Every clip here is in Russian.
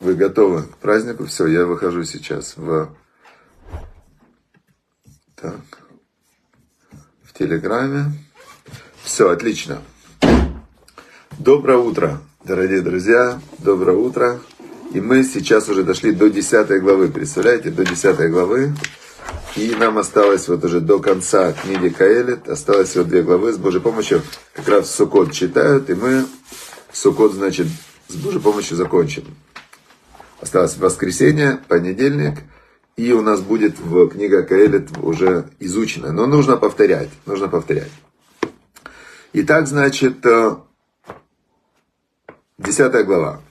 Вы готовы к празднику? Все, я выхожу сейчас в... Так. В Телеграме. Все, отлично. Доброе утро, дорогие друзья. Доброе утро. И мы сейчас уже дошли до 10 главы. Представляете, до 10 главы. И нам осталось вот уже до конца книги Каэлит, осталось всего две главы с Божьей помощью. Как раз Сукот читают, и мы Сукот, значит, с Божьей помощью закончим. Осталось воскресенье, понедельник, и у нас будет в книга Каэлит уже изучена. Но нужно повторять, нужно повторять. Итак, значит, э, десятая глава.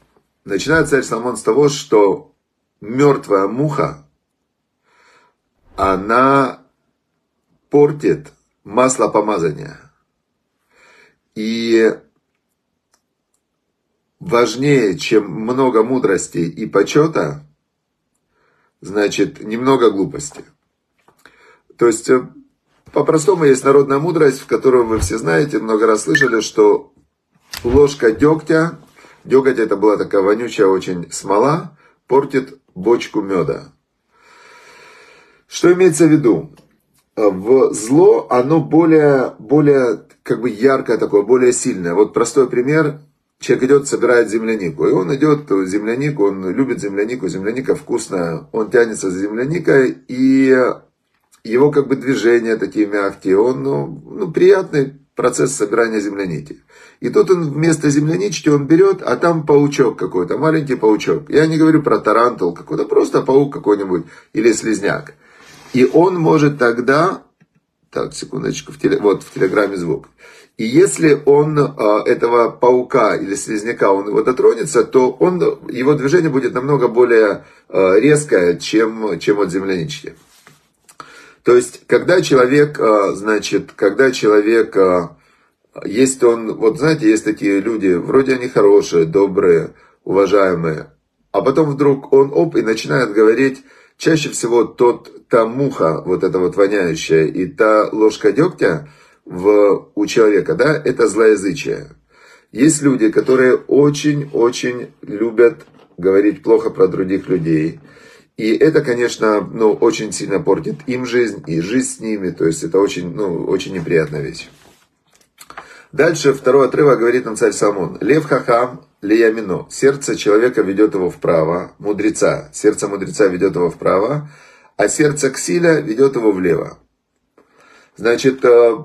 Начинает царь Соломон с того, что мертвая муха, она портит масло помазания. И важнее, чем много мудрости и почета, значит, немного глупости. То есть, э, по-простому есть народная мудрость, в которую вы все знаете, много раз слышали, что ложка дегтя Деготь это была такая вонючая очень смола, портит бочку меда. Что имеется в виду? В зло оно более, более как бы яркое такое, более сильное. Вот простой пример. Человек идет, собирает землянику. И он идет землянику, он любит землянику, земляника вкусная. Он тянется за земляникой, и его как бы движения такие мягкие. Он ну, ну, приятный процесс собирания земляники. И тут он вместо землянички он берет, а там паучок какой-то, маленький паучок. Я не говорю про тарантул какой-то, просто паук какой-нибудь или слизняк. И он может тогда, так, секундочку, в теле, вот в телеграмме звук. И если он а, этого паука или слизняка, он его дотронется, то он, его движение будет намного более а, резкое, чем, чем от землянички. То есть, когда человек, а, значит, когда человек, есть он, вот знаете, есть такие люди, вроде они хорошие, добрые, уважаемые, а потом вдруг он оп и начинает говорить, чаще всего тот, та муха, вот эта вот воняющая, и та ложка дегтя в, у человека, да, это злоязычие. Есть люди, которые очень-очень любят говорить плохо про других людей – и это, конечно, ну, очень сильно портит им жизнь и жизнь с ними. То есть это очень, ну, очень неприятная вещь. Дальше второй отрывок говорит нам царь Соломон. Лев хахам лиямино. Сердце человека ведет его вправо. Мудреца. Сердце мудреца ведет его вправо. А сердце ксиля ведет его влево. Значит, э,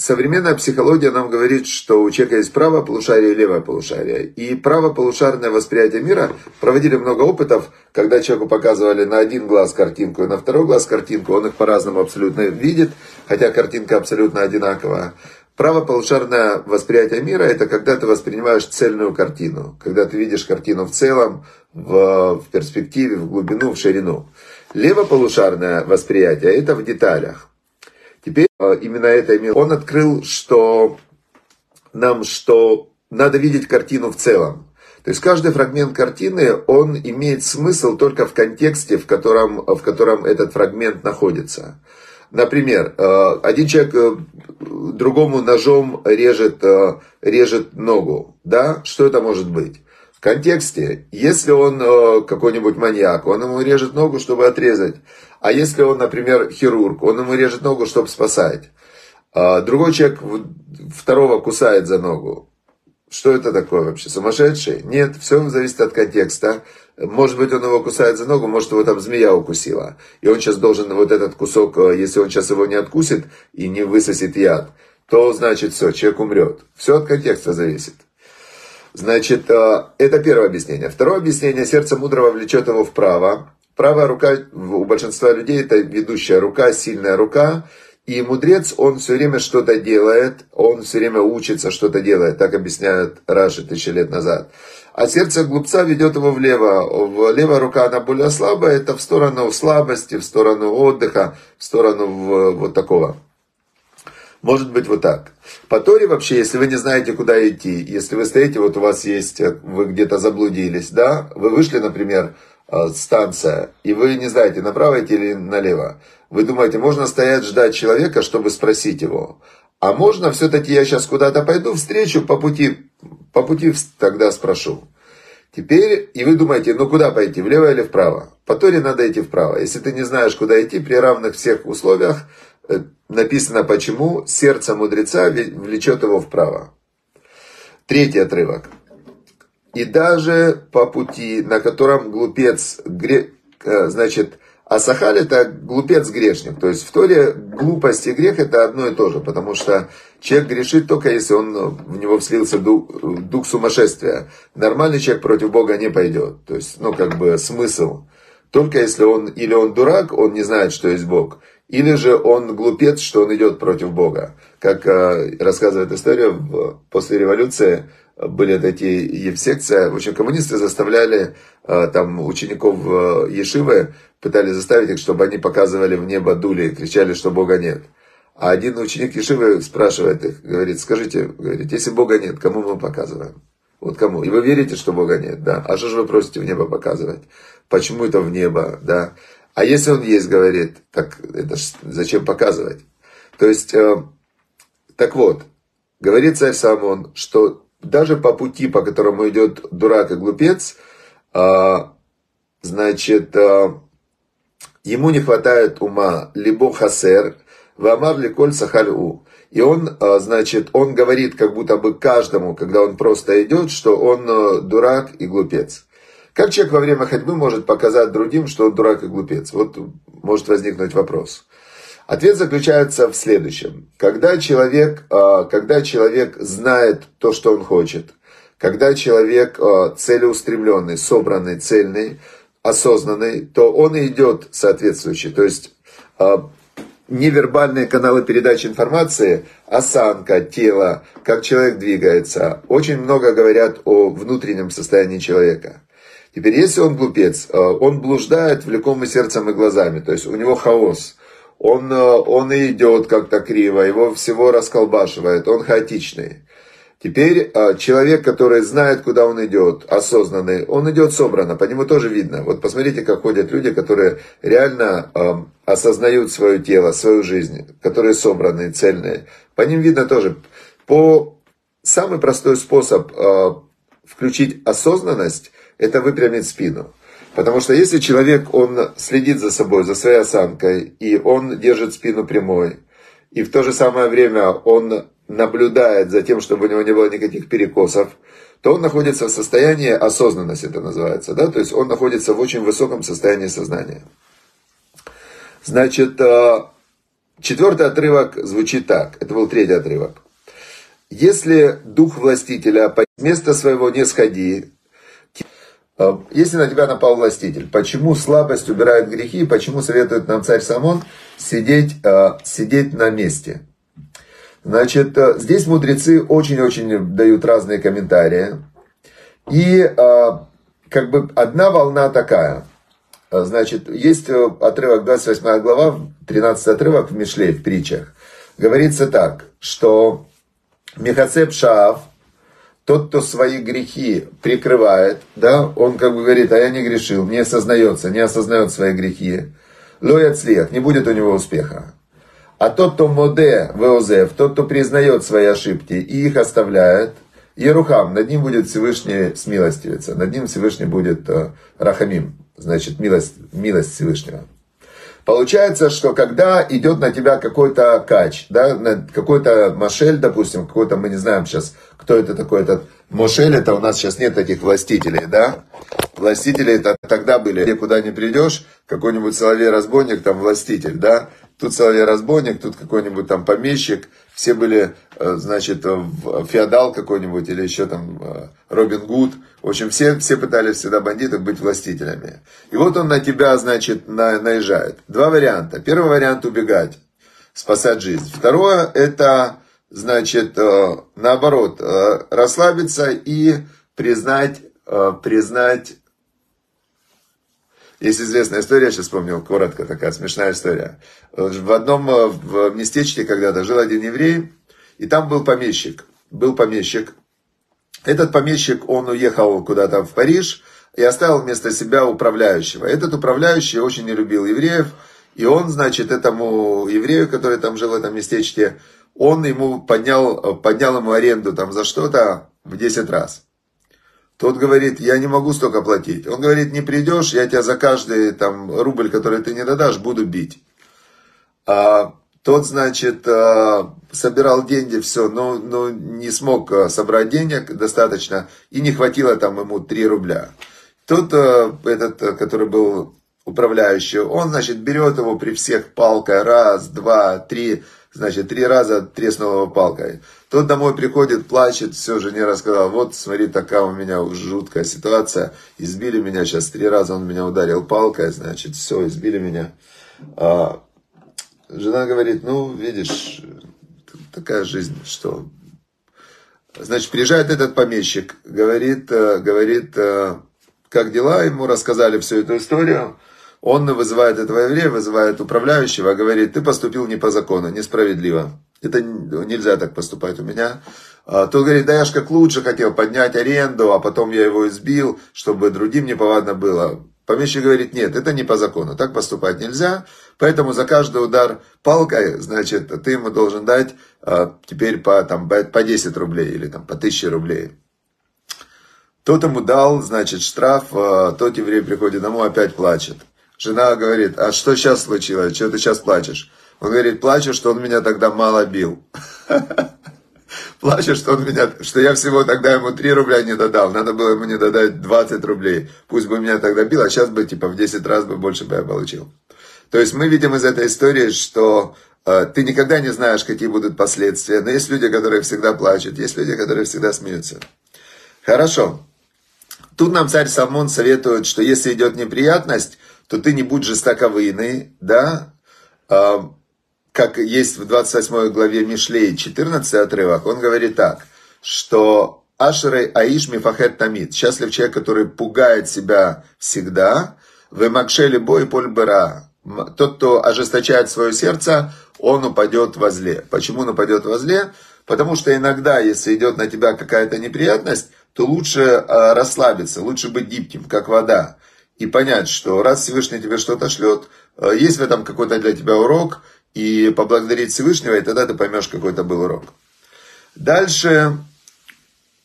Современная психология нам говорит, что у человека есть правое полушарие и левое полушарие. И правополушарное восприятие мира проводили много опытов, когда человеку показывали на один глаз картинку и на второй глаз картинку, он их по-разному абсолютно видит, хотя картинка абсолютно одинаковая. Правополушарное восприятие мира – это когда ты воспринимаешь цельную картину, когда ты видишь картину в целом, в, в перспективе, в глубину, в ширину. Левополушарное восприятие – это в деталях. Теперь а, именно это имел. Он открыл, что нам, что надо видеть картину в целом. То есть каждый фрагмент картины, он имеет смысл только в контексте, в котором, в котором этот фрагмент находится. Например, а, один человек э, другому ножом режет, э, режет ногу. Да? Что это может быть? В контексте, если он э, какой-нибудь маньяк, он ему режет ногу, чтобы отрезать. А если он, например, хирург, он ему режет ногу, чтобы спасать. А другой человек второго кусает за ногу. Что это такое вообще? Сумасшедший? Нет, все зависит от контекста. Может быть, он его кусает за ногу, может, его там змея укусила. И он сейчас должен вот этот кусок, э, если он сейчас его не откусит и не высосет яд, то значит все, человек умрет. Все от контекста зависит. Значит, э, это первое объяснение. Второе объяснение, сердце мудрого влечет его вправо. Правая рука у большинства людей это ведущая рука, сильная рука. И мудрец, он все время что-то делает, он все время учится, что-то делает. Так объясняют Раши тысячи лет назад. А сердце глупца ведет его влево. Левая рука, она более слабая, это в сторону слабости, в сторону отдыха, в сторону вот такого. Может быть вот так. По Торе вообще, если вы не знаете, куда идти, если вы стоите, вот у вас есть, вы где-то заблудились, да, вы вышли, например, Э, станция, и вы не знаете, направо идти или налево. Вы думаете, можно стоять ждать человека, чтобы спросить его. А можно все-таки я сейчас куда-то пойду, встречу, по пути по пути тогда спрошу. Теперь, и вы думаете, ну куда пойти, влево или вправо? По Торе надо идти вправо. Если ты не знаешь, куда идти, при равных всех условиях, э, написано почему, сердце мудреца влечет его вправо. Третий отрывок. И даже по пути, на котором глупец, гре... Э, значит, Асахаль это глупец-грешник. То есть в Торе глупость и грех это одно и то же. Потому что человек грешит только если он в него вслился дух, дух сумасшествия. Нормальный человек против Бога не пойдет. То есть, ну как бы смысл. Только если он, или он дурак, он не знает, что есть Бог. Или же он глупец, что он идет против Бога. Как э, рассказывает история, в, после революции были такие евсекция. В общем, коммунисты заставляли э, там учеников э, Ешивы пытались заставить их, чтобы они показывали в небо дули, кричали, что Бога нет. А один ученик Ешивы спрашивает их, говорит, скажите, говорит, если Бога нет, кому мы показываем? Вот кому? И вы верите, что Бога нет, да? А что же вы просите в небо показывать? Почему это в небо, да? А если он есть, говорит, так это ж зачем показывать? То есть, э, так вот, говорит царь Самон, что даже по пути, по которому идет дурак и глупец, э, значит, э, ему не хватает ума, либо хасер, вамар ли коль сахалю. И он, а, значит, он говорит как будто бы каждому, когда он просто идет, что он а, дурак и глупец. Как человек во время ходьбы может показать другим, что он дурак и глупец? Вот может возникнуть вопрос. Ответ заключается в следующем. Когда человек, а, когда человек знает то, что он хочет, когда человек целеустремленный, собранный, цельный, осознанный, то он идет соответствующий. То есть а, невербальные каналы передачи информации, осанка, тело, как человек двигается, очень много говорят о внутреннем состоянии человека. Теперь, если он глупец, он блуждает влекомый сердцем и глазами, то есть у него хаос, он, а, он и идет как-то криво, его всего расколбашивает, он хаотичный. Теперь а, человек, который знает, куда он идет, осознанный, он идет собрано, по нему тоже видно. Вот посмотрите, как ходят люди, которые реально а, осознают свое тело, свою жизнь, которые собранные, цельные. По ним видно тоже. По самый простой способ а, включить осознанность, это выпрямить спину. Потому что если человек, он следит за собой, за своей осанкой, и он держит спину прямой, и в то же самое время он наблюдает за тем, чтобы у него не было никаких перекосов, то он находится в состоянии осознанности, это называется, да, то есть он находится в очень высоком состоянии сознания. Значит, э, четвертый отрывок звучит так, это был третий отрывок. Если дух властителя место своего не сходи, если на тебя напал властитель, почему слабость убирает грехи, почему советует нам царь Самон сидеть, э, сидеть на месте – Значит, э, здесь мудрецы очень-очень дают разные комментарии. И э, как бы одна волна такая. Э, значит, есть отрывок, 28 глава, 13 отрывок в Мишле, в притчах. Говорится так, что Мехацеп Шаав, тот, кто свои грехи прикрывает, да, он как бы говорит, а я не грешил, не осознается, не осознает свои грехи. Лоят слех, не будет у него успеха. А тот, кто моде веозев, тот, кто признает свои ошибки и их оставляет, Ерухам, над ним будет Всевышний смилостивиться, над ним Всевышний будет э, Рахамим, значит, милость, милость Всевышнего. Получается, что когда идет на тебя какой-то кач, да, какой-то Машель, допустим, какой-то, мы не знаем сейчас, кто это такой, этот Мошель, это у нас сейчас нет таких властителей, да, властители это тогда были, где куда не придешь, какой-нибудь соловей-разбойник, там властитель, да, тут соловей-разбойник, тут какой-нибудь там помещик, все были, э, значит, феодал какой-нибудь или еще там э, Робин Гуд. В общем, все, все пытались всегда бандитов быть властителями. И вот он на тебя, значит, на, наезжает. Два варианта. Первый вариант убегать, спасать жизнь. Второе, это, значит, э, наоборот, расслабиться и признать, признать есть известная история, я сейчас вспомнил, коротко такая смешная история. В одном э, в местечке когда-то жил один еврей, и там был помещик. Был помещик. Этот помещик, он уехал куда-то в Париж и оставил вместо себя управляющего. Этот управляющий очень не любил евреев, и он, значит, этому еврею, который там жил в этом местечке, он ему поднял, поднял ему аренду там за что-то в 10 раз. Тот говорит, я не могу столько платить. Он говорит, не придешь, я тебя за каждый там рубль, который ты не дадашь, буду бить. А тот, значит, а, собирал деньги, все, но, но не смог а, собрать денег достаточно, и не хватило там ему 3 рубля. Тот, а, этот, который был управляющий, он, значит, берет его при всех палкой, раз, два, три, значит, три раза треснул его палкой. Тот домой приходит, плачет, все, жене рассказал, вот, смотри, такая у меня жуткая ситуация, избили меня сейчас, три раза он меня ударил палкой, значит, все, избили меня. Жена говорит, ну, видишь, такая жизнь, что... Значит, приезжает этот помещик, говорит, э, говорит, э, как дела, ему рассказали всю эту историю, он вызывает этого еврея, вызывает управляющего, говорит, ты поступил не по закону, несправедливо. Это нельзя так поступать у меня. А, тот говорит, да я ж как лучше хотел поднять аренду, а потом я его избил, чтобы другим неповадно было. Помещик говорит, нет, это не по закону, так поступать нельзя, поэтому за каждый удар палкой, значит, ты ему должен дать а, теперь по, там, по 10 рублей или там, по 1000 рублей. Тот ему дал, значит, штраф, а, тот еврей приходит домой, опять плачет. Жена говорит, а что сейчас случилось? Что ты сейчас плачешь? Он говорит, плачу, что он меня тогда мало бил. Плачу, что он меня, что я всего тогда ему 3 рубля не додал. Надо было ему не додать 20 рублей. Пусть бы меня тогда бил, а сейчас бы типа в 10 раз бы больше бы я получил. То есть мы видим из этой истории, что э, ты никогда не знаешь, какие будут последствия. Но есть люди, которые всегда плачут, есть люди, которые всегда смеются. Хорошо. Тут нам царь Салмон советует, что если идет неприятность, то ты не будь жестоковыйный, да, а, как есть в 28 главе Мишлей, 14 отрывок, он говорит так, что Ашерей Аиш Мифахет Тамид, счастлив человек, который пугает себя всегда, вы Макшели Бой Поль Бера, тот, кто ожесточает свое сердце, он упадет во зле. Почему он упадет во зле? Потому что иногда, если идет на тебя какая-то неприятность, то лучше а, расслабиться, лучше быть гибким, как вода и понять, что раз Всевышний тебе что-то шлет, э, есть в этом какой-то для тебя урок, и поблагодарить Всевышнего, и тогда ты поймешь, какой это был урок. Дальше,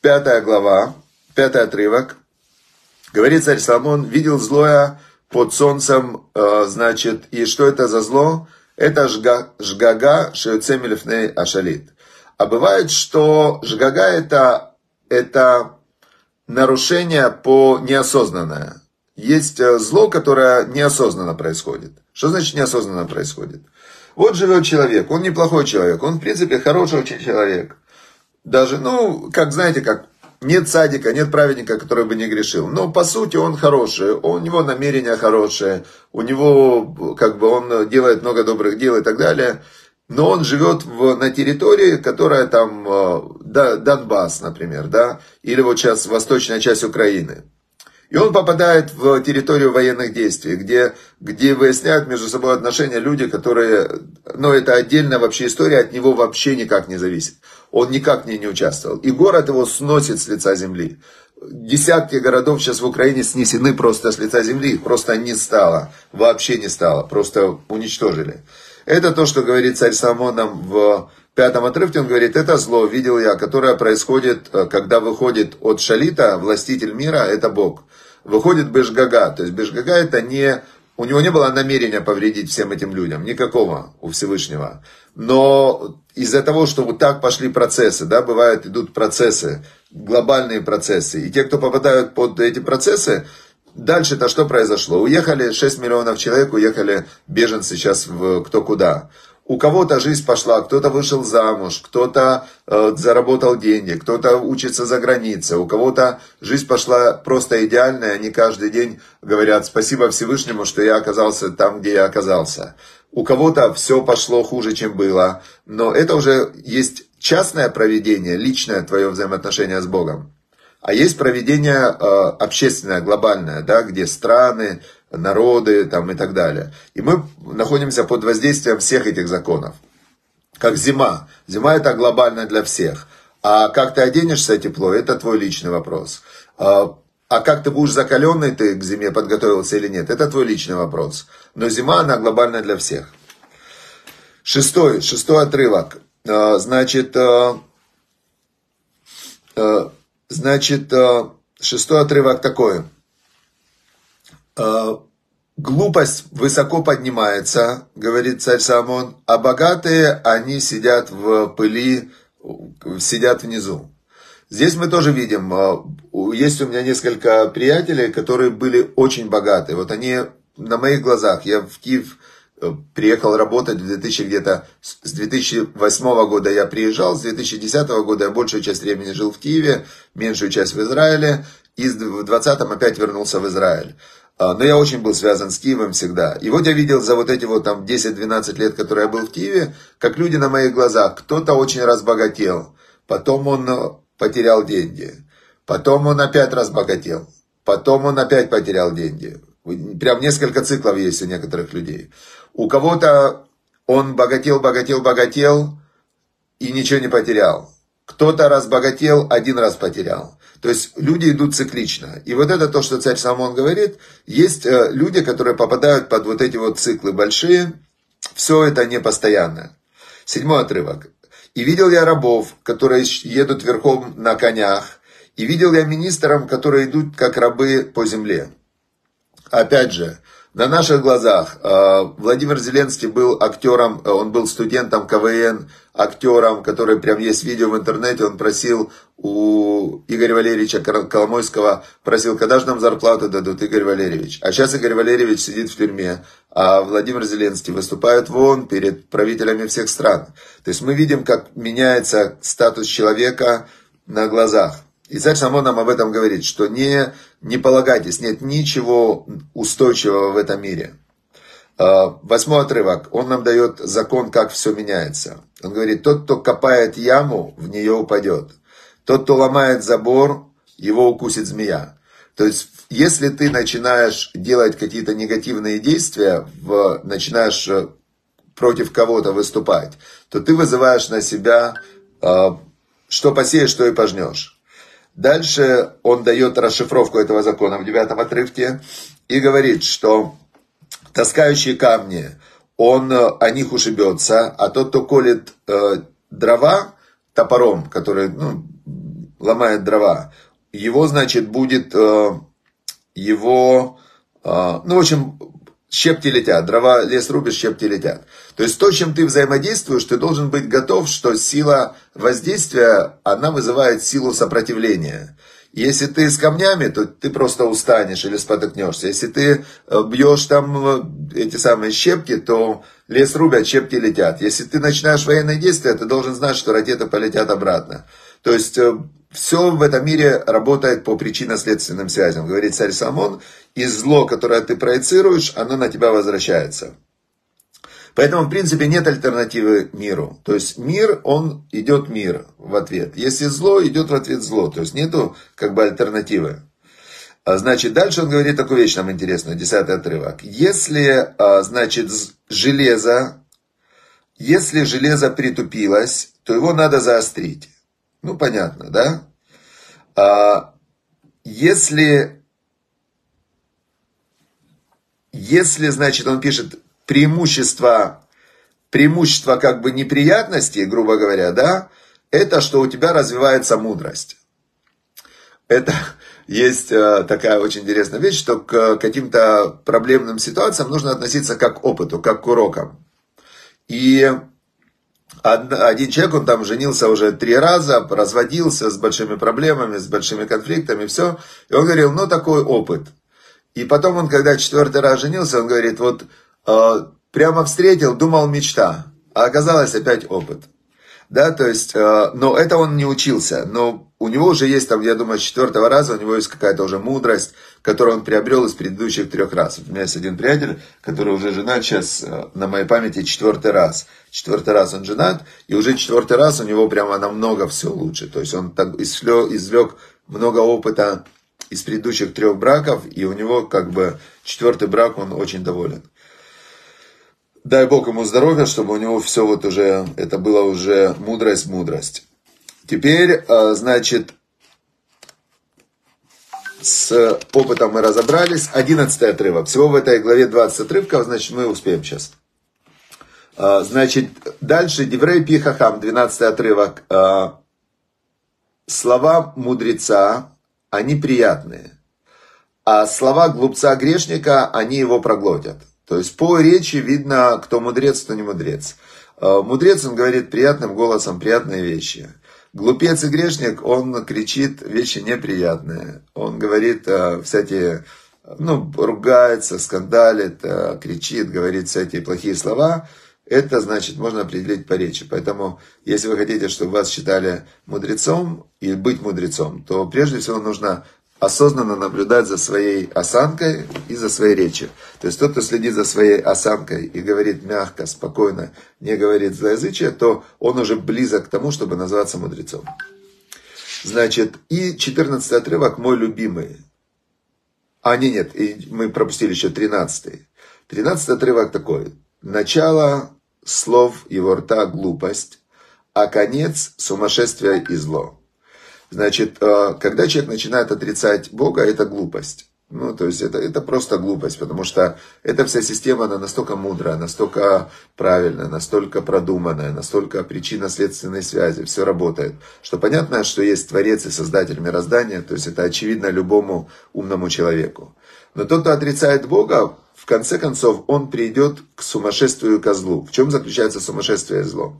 пятая глава, пятый отрывок. Говорит царь Соломон, видел злое под солнцем, э, значит, и что это за зло? Это жга, жгага шеюцемелевней ашалит. А бывает, что жгага это, это нарушение по неосознанное есть э, зло, которое неосознанно происходит. Что значит неосознанно происходит? Вот живет человек, он неплохой человек, он в принципе хороший очень человек. Даже, ну, как знаете, как нет садика, нет праведника, который бы не грешил. Но по сути он хороший, у него намерения хорошие, у него, как бы, он делает много добрых дел и так далее. Но он живет в, на территории, которая там, э, да, Донбасс, например, да, или вот сейчас восточная часть Украины. И он попадает в территорию военных действий, где, где выясняют между собой отношения люди, которые, ну это отдельная вообще история, от него вообще никак не зависит. Он никак в ней не участвовал. И город его сносит с лица земли. Десятки городов сейчас в Украине снесены просто с лица земли, их просто не стало, вообще не стало, просто уничтожили. Это то, что говорит царь Соломон в пятом отрывке, он говорит, это зло, видел я, которое происходит, э, когда выходит от Шалита, властитель мира, это Бог выходит Бешгага. То есть Бешгага это не... У него не было намерения повредить всем этим людям, никакого у Всевышнего. Но из-за того, что вот так пошли процессы, да, бывают, идут процессы, глобальные процессы. И те, кто попадают под эти процессы, дальше-то что произошло? Уехали 6 миллионов человек, уехали беженцы сейчас в кто куда. У кого-то жизнь пошла, кто-то вышел замуж, кто-то э, заработал деньги, кто-то учится за границей, у кого-то жизнь пошла просто идеальная, они каждый день говорят спасибо Всевышнему, что я оказался там, где я оказался. У кого-то все пошло хуже, чем было, но это уже есть частное проведение, личное твое взаимоотношение с Богом. А есть проведение э, общественное, глобальное, да, где страны, народы там, и так далее. И мы находимся под воздействием всех этих законов. Как зима. Зима это глобально для всех. А как ты оденешься тепло, это твой личный вопрос. А, а как ты будешь закаленный, ты к зиме подготовился или нет, это твой личный вопрос. Но зима, она глобальна для всех. Шестой, шестой отрывок. значит, значит, шестой отрывок такой. Глупость высоко поднимается, говорит царь Самон, а богатые, они сидят в пыли, сидят внизу. Здесь мы тоже видим, есть у меня несколько приятелей, которые были очень богаты. Вот они на моих глазах, я в Киев э, приехал работать в 2000 где-то, с 2008 года я приезжал, с 2010 года я большую часть времени жил в Киеве, меньшую часть в Израиле, и в 2020 опять вернулся в Израиль. А, но я очень был связан с Киевом всегда. И вот я видел за вот эти вот там 10-12 лет, которые я был в Киеве, как люди на моих глазах, кто-то очень разбогател, потом он э, потерял деньги, потом он опять разбогател, потом он опять потерял деньги. Прям несколько циклов есть у некоторых людей. У кого-то он богател, богател, богател и ничего не потерял. Кто-то разбогател, один раз потерял. То есть люди идут циклично. И вот это то, что царь Самон говорит. Есть э, люди, которые попадают под вот эти вот циклы большие. Все это не постоянно. Седьмой отрывок. «И видел я рабов, которые едут верхом на конях, и видел я министрам, которые идут как рабы по земле». Опять же, на наших глазах э, Владимир Зеленский был актером, э, он был студентом КВН, актером, который прям есть видео в интернете, он просил у Игоря Валерьевича Коломойского, просил, когда же нам зарплату дадут, Игорь Валерьевич. А сейчас Игорь Валерьевич сидит в тюрьме, а Владимир Зеленский выступает в ООН перед правителями всех стран. То есть мы видим, как меняется статус человека на глазах. И царь Самон нам об этом говорит, что не, не полагайтесь, нет ничего устойчивого в этом мире. А, восьмой отрывок, он нам дает закон, как все меняется. Он говорит, тот, кто копает яму, в нее упадет. Тот, кто ломает забор, его укусит змея. То есть, если ты начинаешь делать какие-то негативные действия, в, начинаешь э, против кого-то выступать, то ты вызываешь на себя, а, что посеешь, что и пожнешь. Дальше он дает расшифровку этого закона в девятом отрывке и говорит, что таскающие камни, он э, о них ушибется, а тот, кто колет э, дрова топором, который ну, ломает дрова, его, значит, будет э, его, э, ну, в общем, щепки летят, дрова, лес рубишь, щепки летят. То есть то, чем ты взаимодействуешь, ты должен быть готов, что сила воздействия, она вызывает силу сопротивления. Если ты с камнями, то ты просто устанешь или спотыкнешься. Если ты э, бьешь там э, эти самые щепки, то лес рубят, щепки летят. Если ты начинаешь военные действия, ты должен знать, что ракеты полетят обратно. То есть э, все в этом мире работает по причинно-следственным связям, говорит царь Самон, и зло, которое ты проецируешь, оно на тебя возвращается. Поэтому, в принципе, нет альтернативы миру. То есть мир, он идет мир в ответ. Если зло, идет в ответ зло. То есть нету как бы альтернативы. А, значит, дальше он говорит такую вещь нам интересную, десятый отрывок. Если, а, значит, железо, если железо притупилось, то его надо заострить. Ну, понятно, да? А, если, если, значит, он пишет, преимущество, преимущество как бы неприятности, грубо говоря, да, это что у тебя развивается мудрость. Это есть э, такая очень интересная вещь, что к каким-то проблемным ситуациям нужно относиться как к опыту, как к урокам. И один человек, он там женился уже три раза, разводился с большими проблемами, с большими конфликтами, все. И он говорил, ну такой опыт. И потом он, когда четвертый раз женился, он говорит, вот Э, прямо встретил, думал мечта, а оказалось опять опыт. Да, то есть, э, но это он не учился, но у него уже есть там, я думаю, с четвертого раза у него есть какая-то уже мудрость, которую он приобрел из предыдущих трех раз. У меня есть один приятель, который уже женат сейчас, э, на моей памяти, четвертый раз. Четвертый раз он женат, и уже четвертый раз у него прямо намного все лучше. То есть он так извлек, много опыта из предыдущих трех браков, и у него как бы четвертый брак, он очень доволен дай Бог ему здоровья, чтобы у него все вот уже, это было уже мудрость, мудрость. Теперь, а, значит, с опытом мы разобрались. Одиннадцатый отрывок. Всего в этой главе 20 отрывков, значит, мы успеем сейчас. А, значит, дальше Деврей Пихахам, 12 отрывок. А, слова мудреца, они приятные. А слова глупца-грешника, они его проглотят. То есть по речи видно, кто мудрец, кто не мудрец. А, мудрец, он говорит приятным голосом приятные вещи. Глупец и грешник, он кричит вещи неприятные. Он говорит всякие, ну, ругается, скандалит, кричит, говорит всякие плохие слова – это значит, можно определить по речи. Поэтому, если вы хотите, чтобы вас считали мудрецом и быть мудрецом, то прежде всего нужно осознанно наблюдать за своей осанкой и за своей речью. То есть тот, кто следит за своей осанкой и говорит мягко, спокойно, не говорит злоязычие, то он уже близок к тому, чтобы называться мудрецом. Значит, и 14 отрывок мой любимый. А, не, нет, мы пропустили еще 13. 13 отрывок такой. Начало слов его рта глупость, а конец сумасшествие и зло. Значит, э, когда человек начинает отрицать Бога, это глупость. Ну, то есть это, это просто глупость, потому что эта вся система, она настолько мудрая, настолько правильная, настолько продуманная, настолько причинно-следственной связи, все работает, что понятно, что есть Творец и Создатель мироздания, то есть это очевидно любому умному человеку. Но тот, кто отрицает Бога, в конце концов, он придет к сумасшествию козлу. В чем заключается сумасшествие и зло?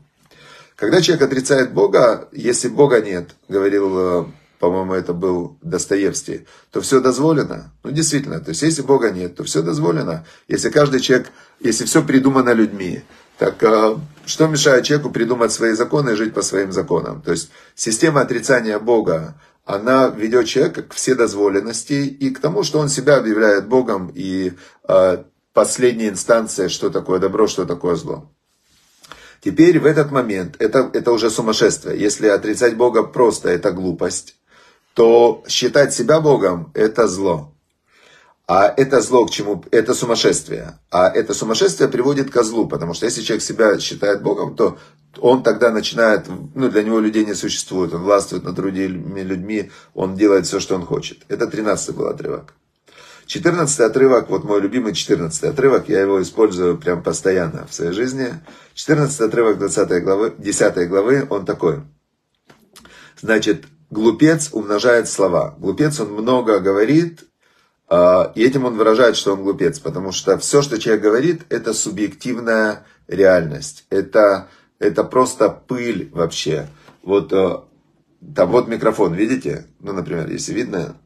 Когда человек отрицает Бога, если Бога нет, говорил, э, по-моему, это был Достоевский, то все дозволено. Ну, действительно, то есть, если Бога нет, то все дозволено. Если каждый человек, если все придумано людьми, так э, что мешает человеку придумать свои законы и жить по своим законам? То есть, система отрицания Бога, она ведет человека к вседозволенности и к тому, что он себя объявляет Богом и э, последняя инстанция, что такое добро, что такое зло. Теперь в этот момент, это, это уже сумасшествие. Если отрицать Бога просто это глупость, то считать себя Богом это зло. А это зло к чему? Это сумасшествие. А это сумасшествие приводит к злу, потому что если человек себя считает Богом, то он тогда начинает, ну для него людей не существует, он властвует над другими людьми, он делает все, что он хочет. Это 13 был отрывок. 14 отрывок, вот мой любимый 14 отрывок, я его использую прям постоянно в своей жизни. 14 отрывок 20 главы, 10 главы, он такой. Значит, глупец умножает слова. Глупец, он много говорит, и этим он выражает, что он глупец, потому что все, что человек говорит, это субъективная реальность. Это, это просто пыль вообще. Вот э, там вот микрофон, видите? Ну, например, если видно,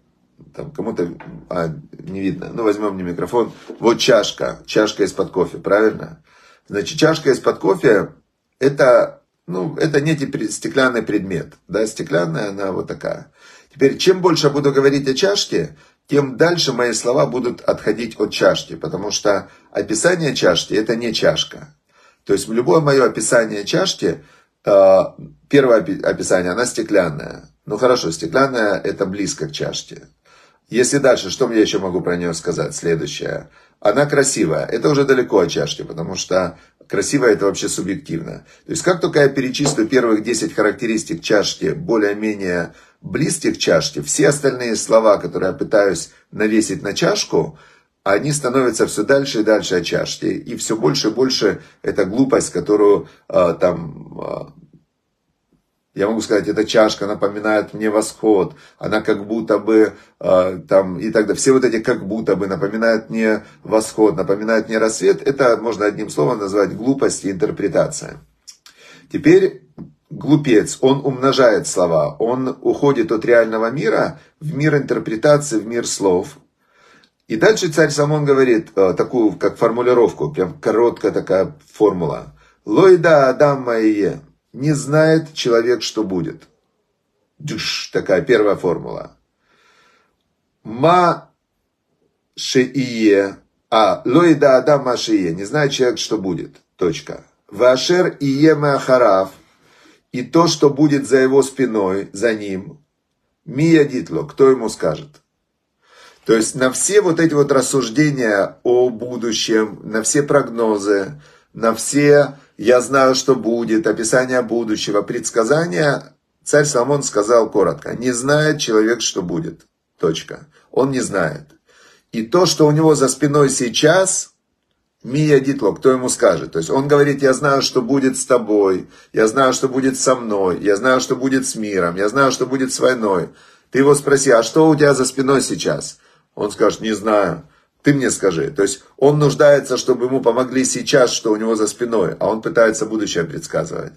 там кому-то а, не видно. Ну, возьмем не микрофон. Вот чашка, чашка из-под кофе, правильно? Значит, чашка из-под кофе, это, ну, это не стеклянный предмет. Да, стеклянная она вот такая. Теперь, чем больше я буду говорить о чашке, тем дальше мои слова будут отходить от чашки, потому что описание чашки это не чашка. То есть любое мое описание чашки, э, первое описание, она стеклянная. Ну хорошо, стеклянная это близко к чашке. Если дальше, что я еще могу про нее сказать? Следующее. Она красивая. Это уже далеко от чашки, потому что красивая это вообще субъективно. То есть как только я перечислю первых 10 характеристик чашки более-менее близких к чашке, все остальные слова, которые я пытаюсь навесить на чашку, они становятся все дальше и дальше от чашки. И все больше и больше это глупость, которую э, там, э, я могу сказать, эта чашка напоминает мне восход, она как будто бы э, там и так далее. Все вот эти как будто бы напоминают мне восход, напоминают мне рассвет. Это можно одним словом назвать глупость и интерпретация. Теперь глупец, он умножает слова, он уходит от реального мира в мир интерпретации, в мир слов. И дальше царь Самон говорит э, такую, как формулировку, прям короткая такая формула. Лойда Адам Майе. Не знает человек, что будет. Дыш, такая первая формула. Ма шеие. А, лойда Адам Ма шеие. Не знает человек, что будет. Точка. Вашер ие махарав и то, что будет за его спиной, за ним, Мия Дитло, кто ему скажет? То есть на все вот эти вот рассуждения о будущем, на все прогнозы, на все «я знаю, что будет», описание будущего, предсказания, царь Соломон сказал коротко, не знает человек, что будет. Точка. Он не знает. И то, что у него за спиной сейчас, Мия Дитло, кто ему скажет? То есть он говорит, я знаю, что будет с тобой, я знаю, что будет со мной, я знаю, что будет с миром, я знаю, что будет с войной. Ты его спроси, а что у тебя за спиной сейчас? Он скажет, не знаю. Ты мне скажи. То есть он нуждается, чтобы ему помогли сейчас, что у него за спиной, а он пытается будущее предсказывать.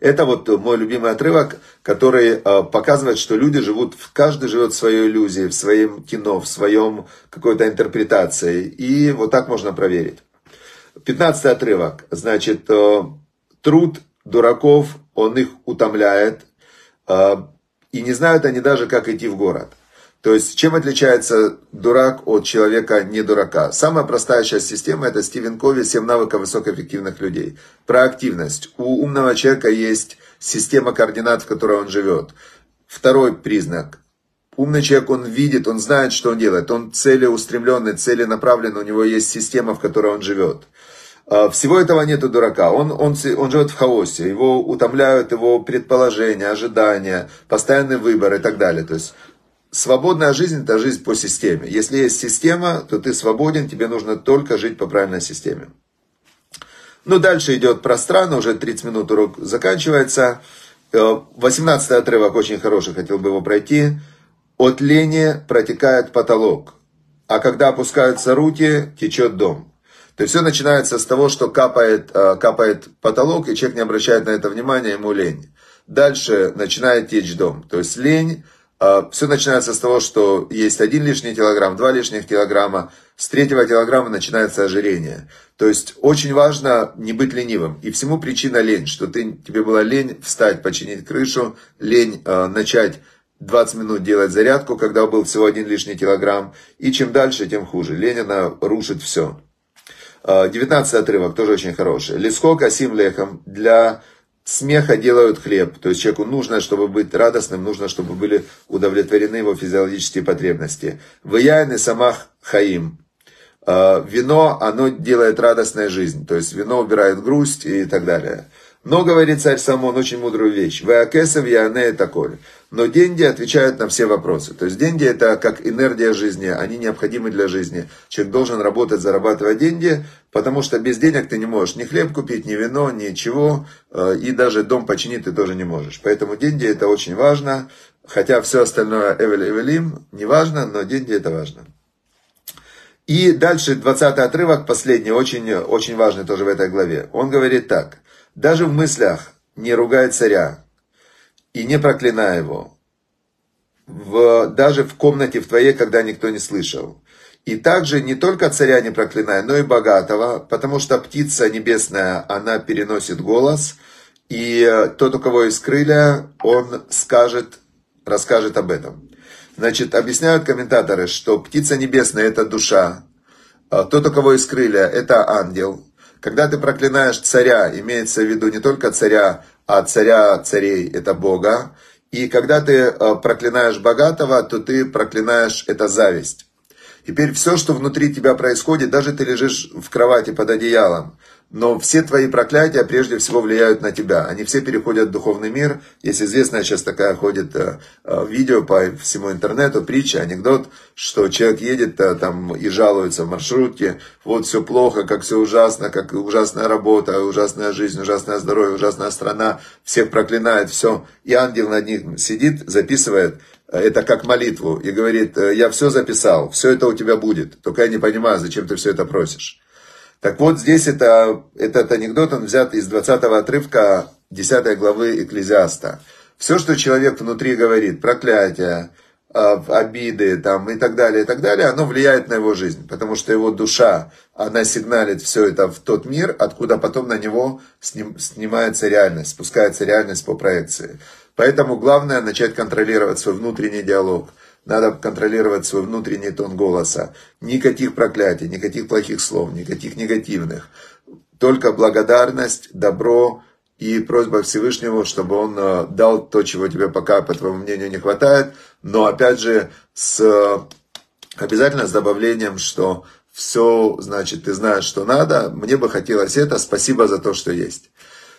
Это вот мой любимый отрывок, который э, показывает, что люди живут, каждый живет в своей иллюзии, в своем кино, в своем какой-то интерпретации. И вот так можно проверить. Пятнадцатый отрывок. Значит, э, труд дураков, он их утомляет. Э, и не знают они даже, как идти в город. То есть, чем отличается дурак от человека не дурака? Самая простая часть системы – это Стивен Кови «7 навыков высокоэффективных людей». Про активность. У умного человека есть система координат, в которой он живет. Второй признак. Умный человек, он видит, он знает, что он делает. Он целеустремленный, целенаправленный, у него есть система, в которой он живет. А, всего этого нет у дурака. Он, он, он живет в хаосе. Его утомляют его предположения, ожидания, постоянный выбор и так далее. То есть Свободная жизнь – это жизнь по системе. Если есть система, то ты свободен, тебе нужно только жить по правильной системе. Ну, дальше идет пространно, уже 30 минут урок заканчивается. 18 э, отрывок очень хороший, хотел бы его пройти. От лени протекает потолок, а когда опускаются руки, течет дом. То есть все начинается с того, что капает, э, капает потолок, и человек не обращает на это внимания, ему лень. Дальше начинает течь дом. То есть лень Все начинается с того, что есть один лишний килограмм, два лишних килограмма. С третьего килограмма начинается ожирение. То есть очень важно не быть ленивым. И всему причина лень, что ты, тебе была лень встать, починить крышу, лень э, начать 20 минут делать зарядку, когда был всего один лишний килограмм. И чем дальше, тем хуже. Лень, она рушит все. 19 отрывок, тоже очень хороший. Лискока сим лехом для смеха делают хлеб. То есть человеку нужно, чтобы быть радостным, нужно, чтобы были удовлетворены его физиологические потребности. Выяйны самах хаим. А, вино, оно делает радостная жизнь. То есть вино убирает грусть и так далее. Но, говорит царь Самон, очень мудрую вещь. Веакесов яне такой. Но деньги отвечают на все вопросы. То есть деньги это как энергия жизни, они необходимы для жизни. Человек должен работать, зарабатывать деньги, потому что без денег ты не можешь ни хлеб купить, ни вино, ничего, э, и даже дом починить ты тоже не можешь. Поэтому деньги это очень важно, хотя все остальное эвель эвелим не важно, но деньги это важно. И дальше 20 отрывок, последний, очень, очень важный тоже в этой главе. Он говорит так – даже в мыслях не ругай царя и не проклинай его. В, даже в комнате в твоей, когда никто не слышал. И также не только царя не проклинай, но и богатого, потому что птица небесная, она переносит голос, и тот, у кого есть крылья, он скажет, расскажет об этом. Значит, объясняют комментаторы, что птица небесная – это душа, а тот, у кого есть крылья, это ангел, когда ты проклинаешь царя, имеется в виду не только царя, а царя царей, это Бога. И когда ты э, проклинаешь богатого, то ты проклинаешь это зависть. Теперь все, что внутри тебя происходит, даже ты лежишь в кровати под одеялом, но все твои проклятия прежде всего влияют на тебя. Они все переходят в духовный мир. Есть известная сейчас такая ходит э, э, видео по всему интернету, притча, анекдот, что человек едет э, там и жалуется в маршрутке, вот все плохо, как все ужасно, как ужасная работа, ужасная жизнь, ужасное здоровье, ужасная страна, всех проклинает, все. И ангел над ним сидит, записывает, это как молитву, и говорит, я все записал, все это у тебя будет, только я не понимаю, зачем ты все это просишь. Так вот, здесь это, этот анекдот, он взят из 20 отрывка 10 главы Экклезиаста. Все, что человек внутри говорит, проклятие, а, обиды там, и так далее, и так далее, оно влияет на его жизнь, потому что его душа, она сигналит все это в тот мир, откуда потом на него сним, снимается реальность, спускается реальность по проекции. Поэтому главное начать контролировать свой внутренний диалог – надо контролировать свой внутренний тон голоса. Никаких проклятий, никаких плохих слов, никаких негативных. Только благодарность, добро и просьба Всевышнего, чтобы он э, дал то, чего тебе пока, по твоему мнению, не хватает. Но опять же, с, обязательно с добавлением, что все, значит, ты знаешь, что надо. Мне бы хотелось это. Спасибо за то, что есть.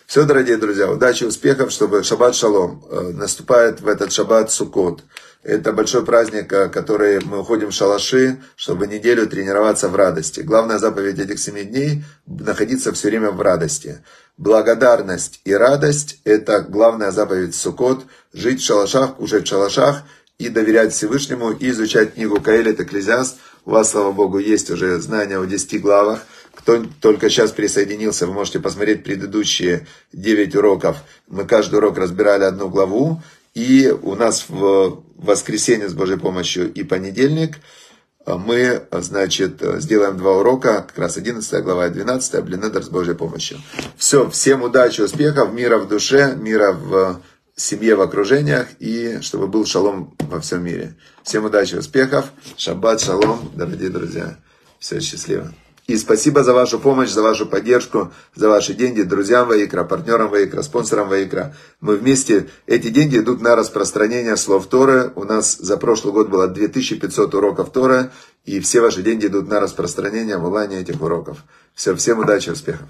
Все, дорогие друзья, удачи, успехов, чтобы шаббат шалом. Э, наступает в этот шаббат Суккот. Это большой праздник, который мы уходим в шалаши, чтобы неделю тренироваться в радости. Главная заповедь этих семи дней – находиться все время в радости. Благодарность и радость – это главная заповедь Суккот. Жить в шалашах, кушать в шалашах и доверять Всевышнему, и изучать книгу Каэлит Экклезиаст. У вас, слава Богу, есть уже знания о 10 главах. Кто только сейчас присоединился, вы можете посмотреть предыдущие 9 уроков. Мы каждый урок разбирали одну главу. И у нас в воскресенье с Божьей помощью и понедельник мы, значит, сделаем два урока, как раз 11 глава и 12, Блинедер с Божьей помощью. Все, всем удачи, успехов, мира в душе, мира в семье, в окружениях, и чтобы был шалом во всем мире. Всем удачи, успехов, шаббат, шалом, дорогие друзья. Все, счастливо. И спасибо за вашу помощь, за вашу поддержку, за ваши деньги друзьям Ваикра, партнерам Ваикра, спонсорам Ваикра. Мы вместе, эти деньги идут на распространение слов Торы. У нас за прошлый год было 2500 уроков Торы, и все ваши деньги идут на распространение, волание этих уроков. Все, всем удачи, успехов.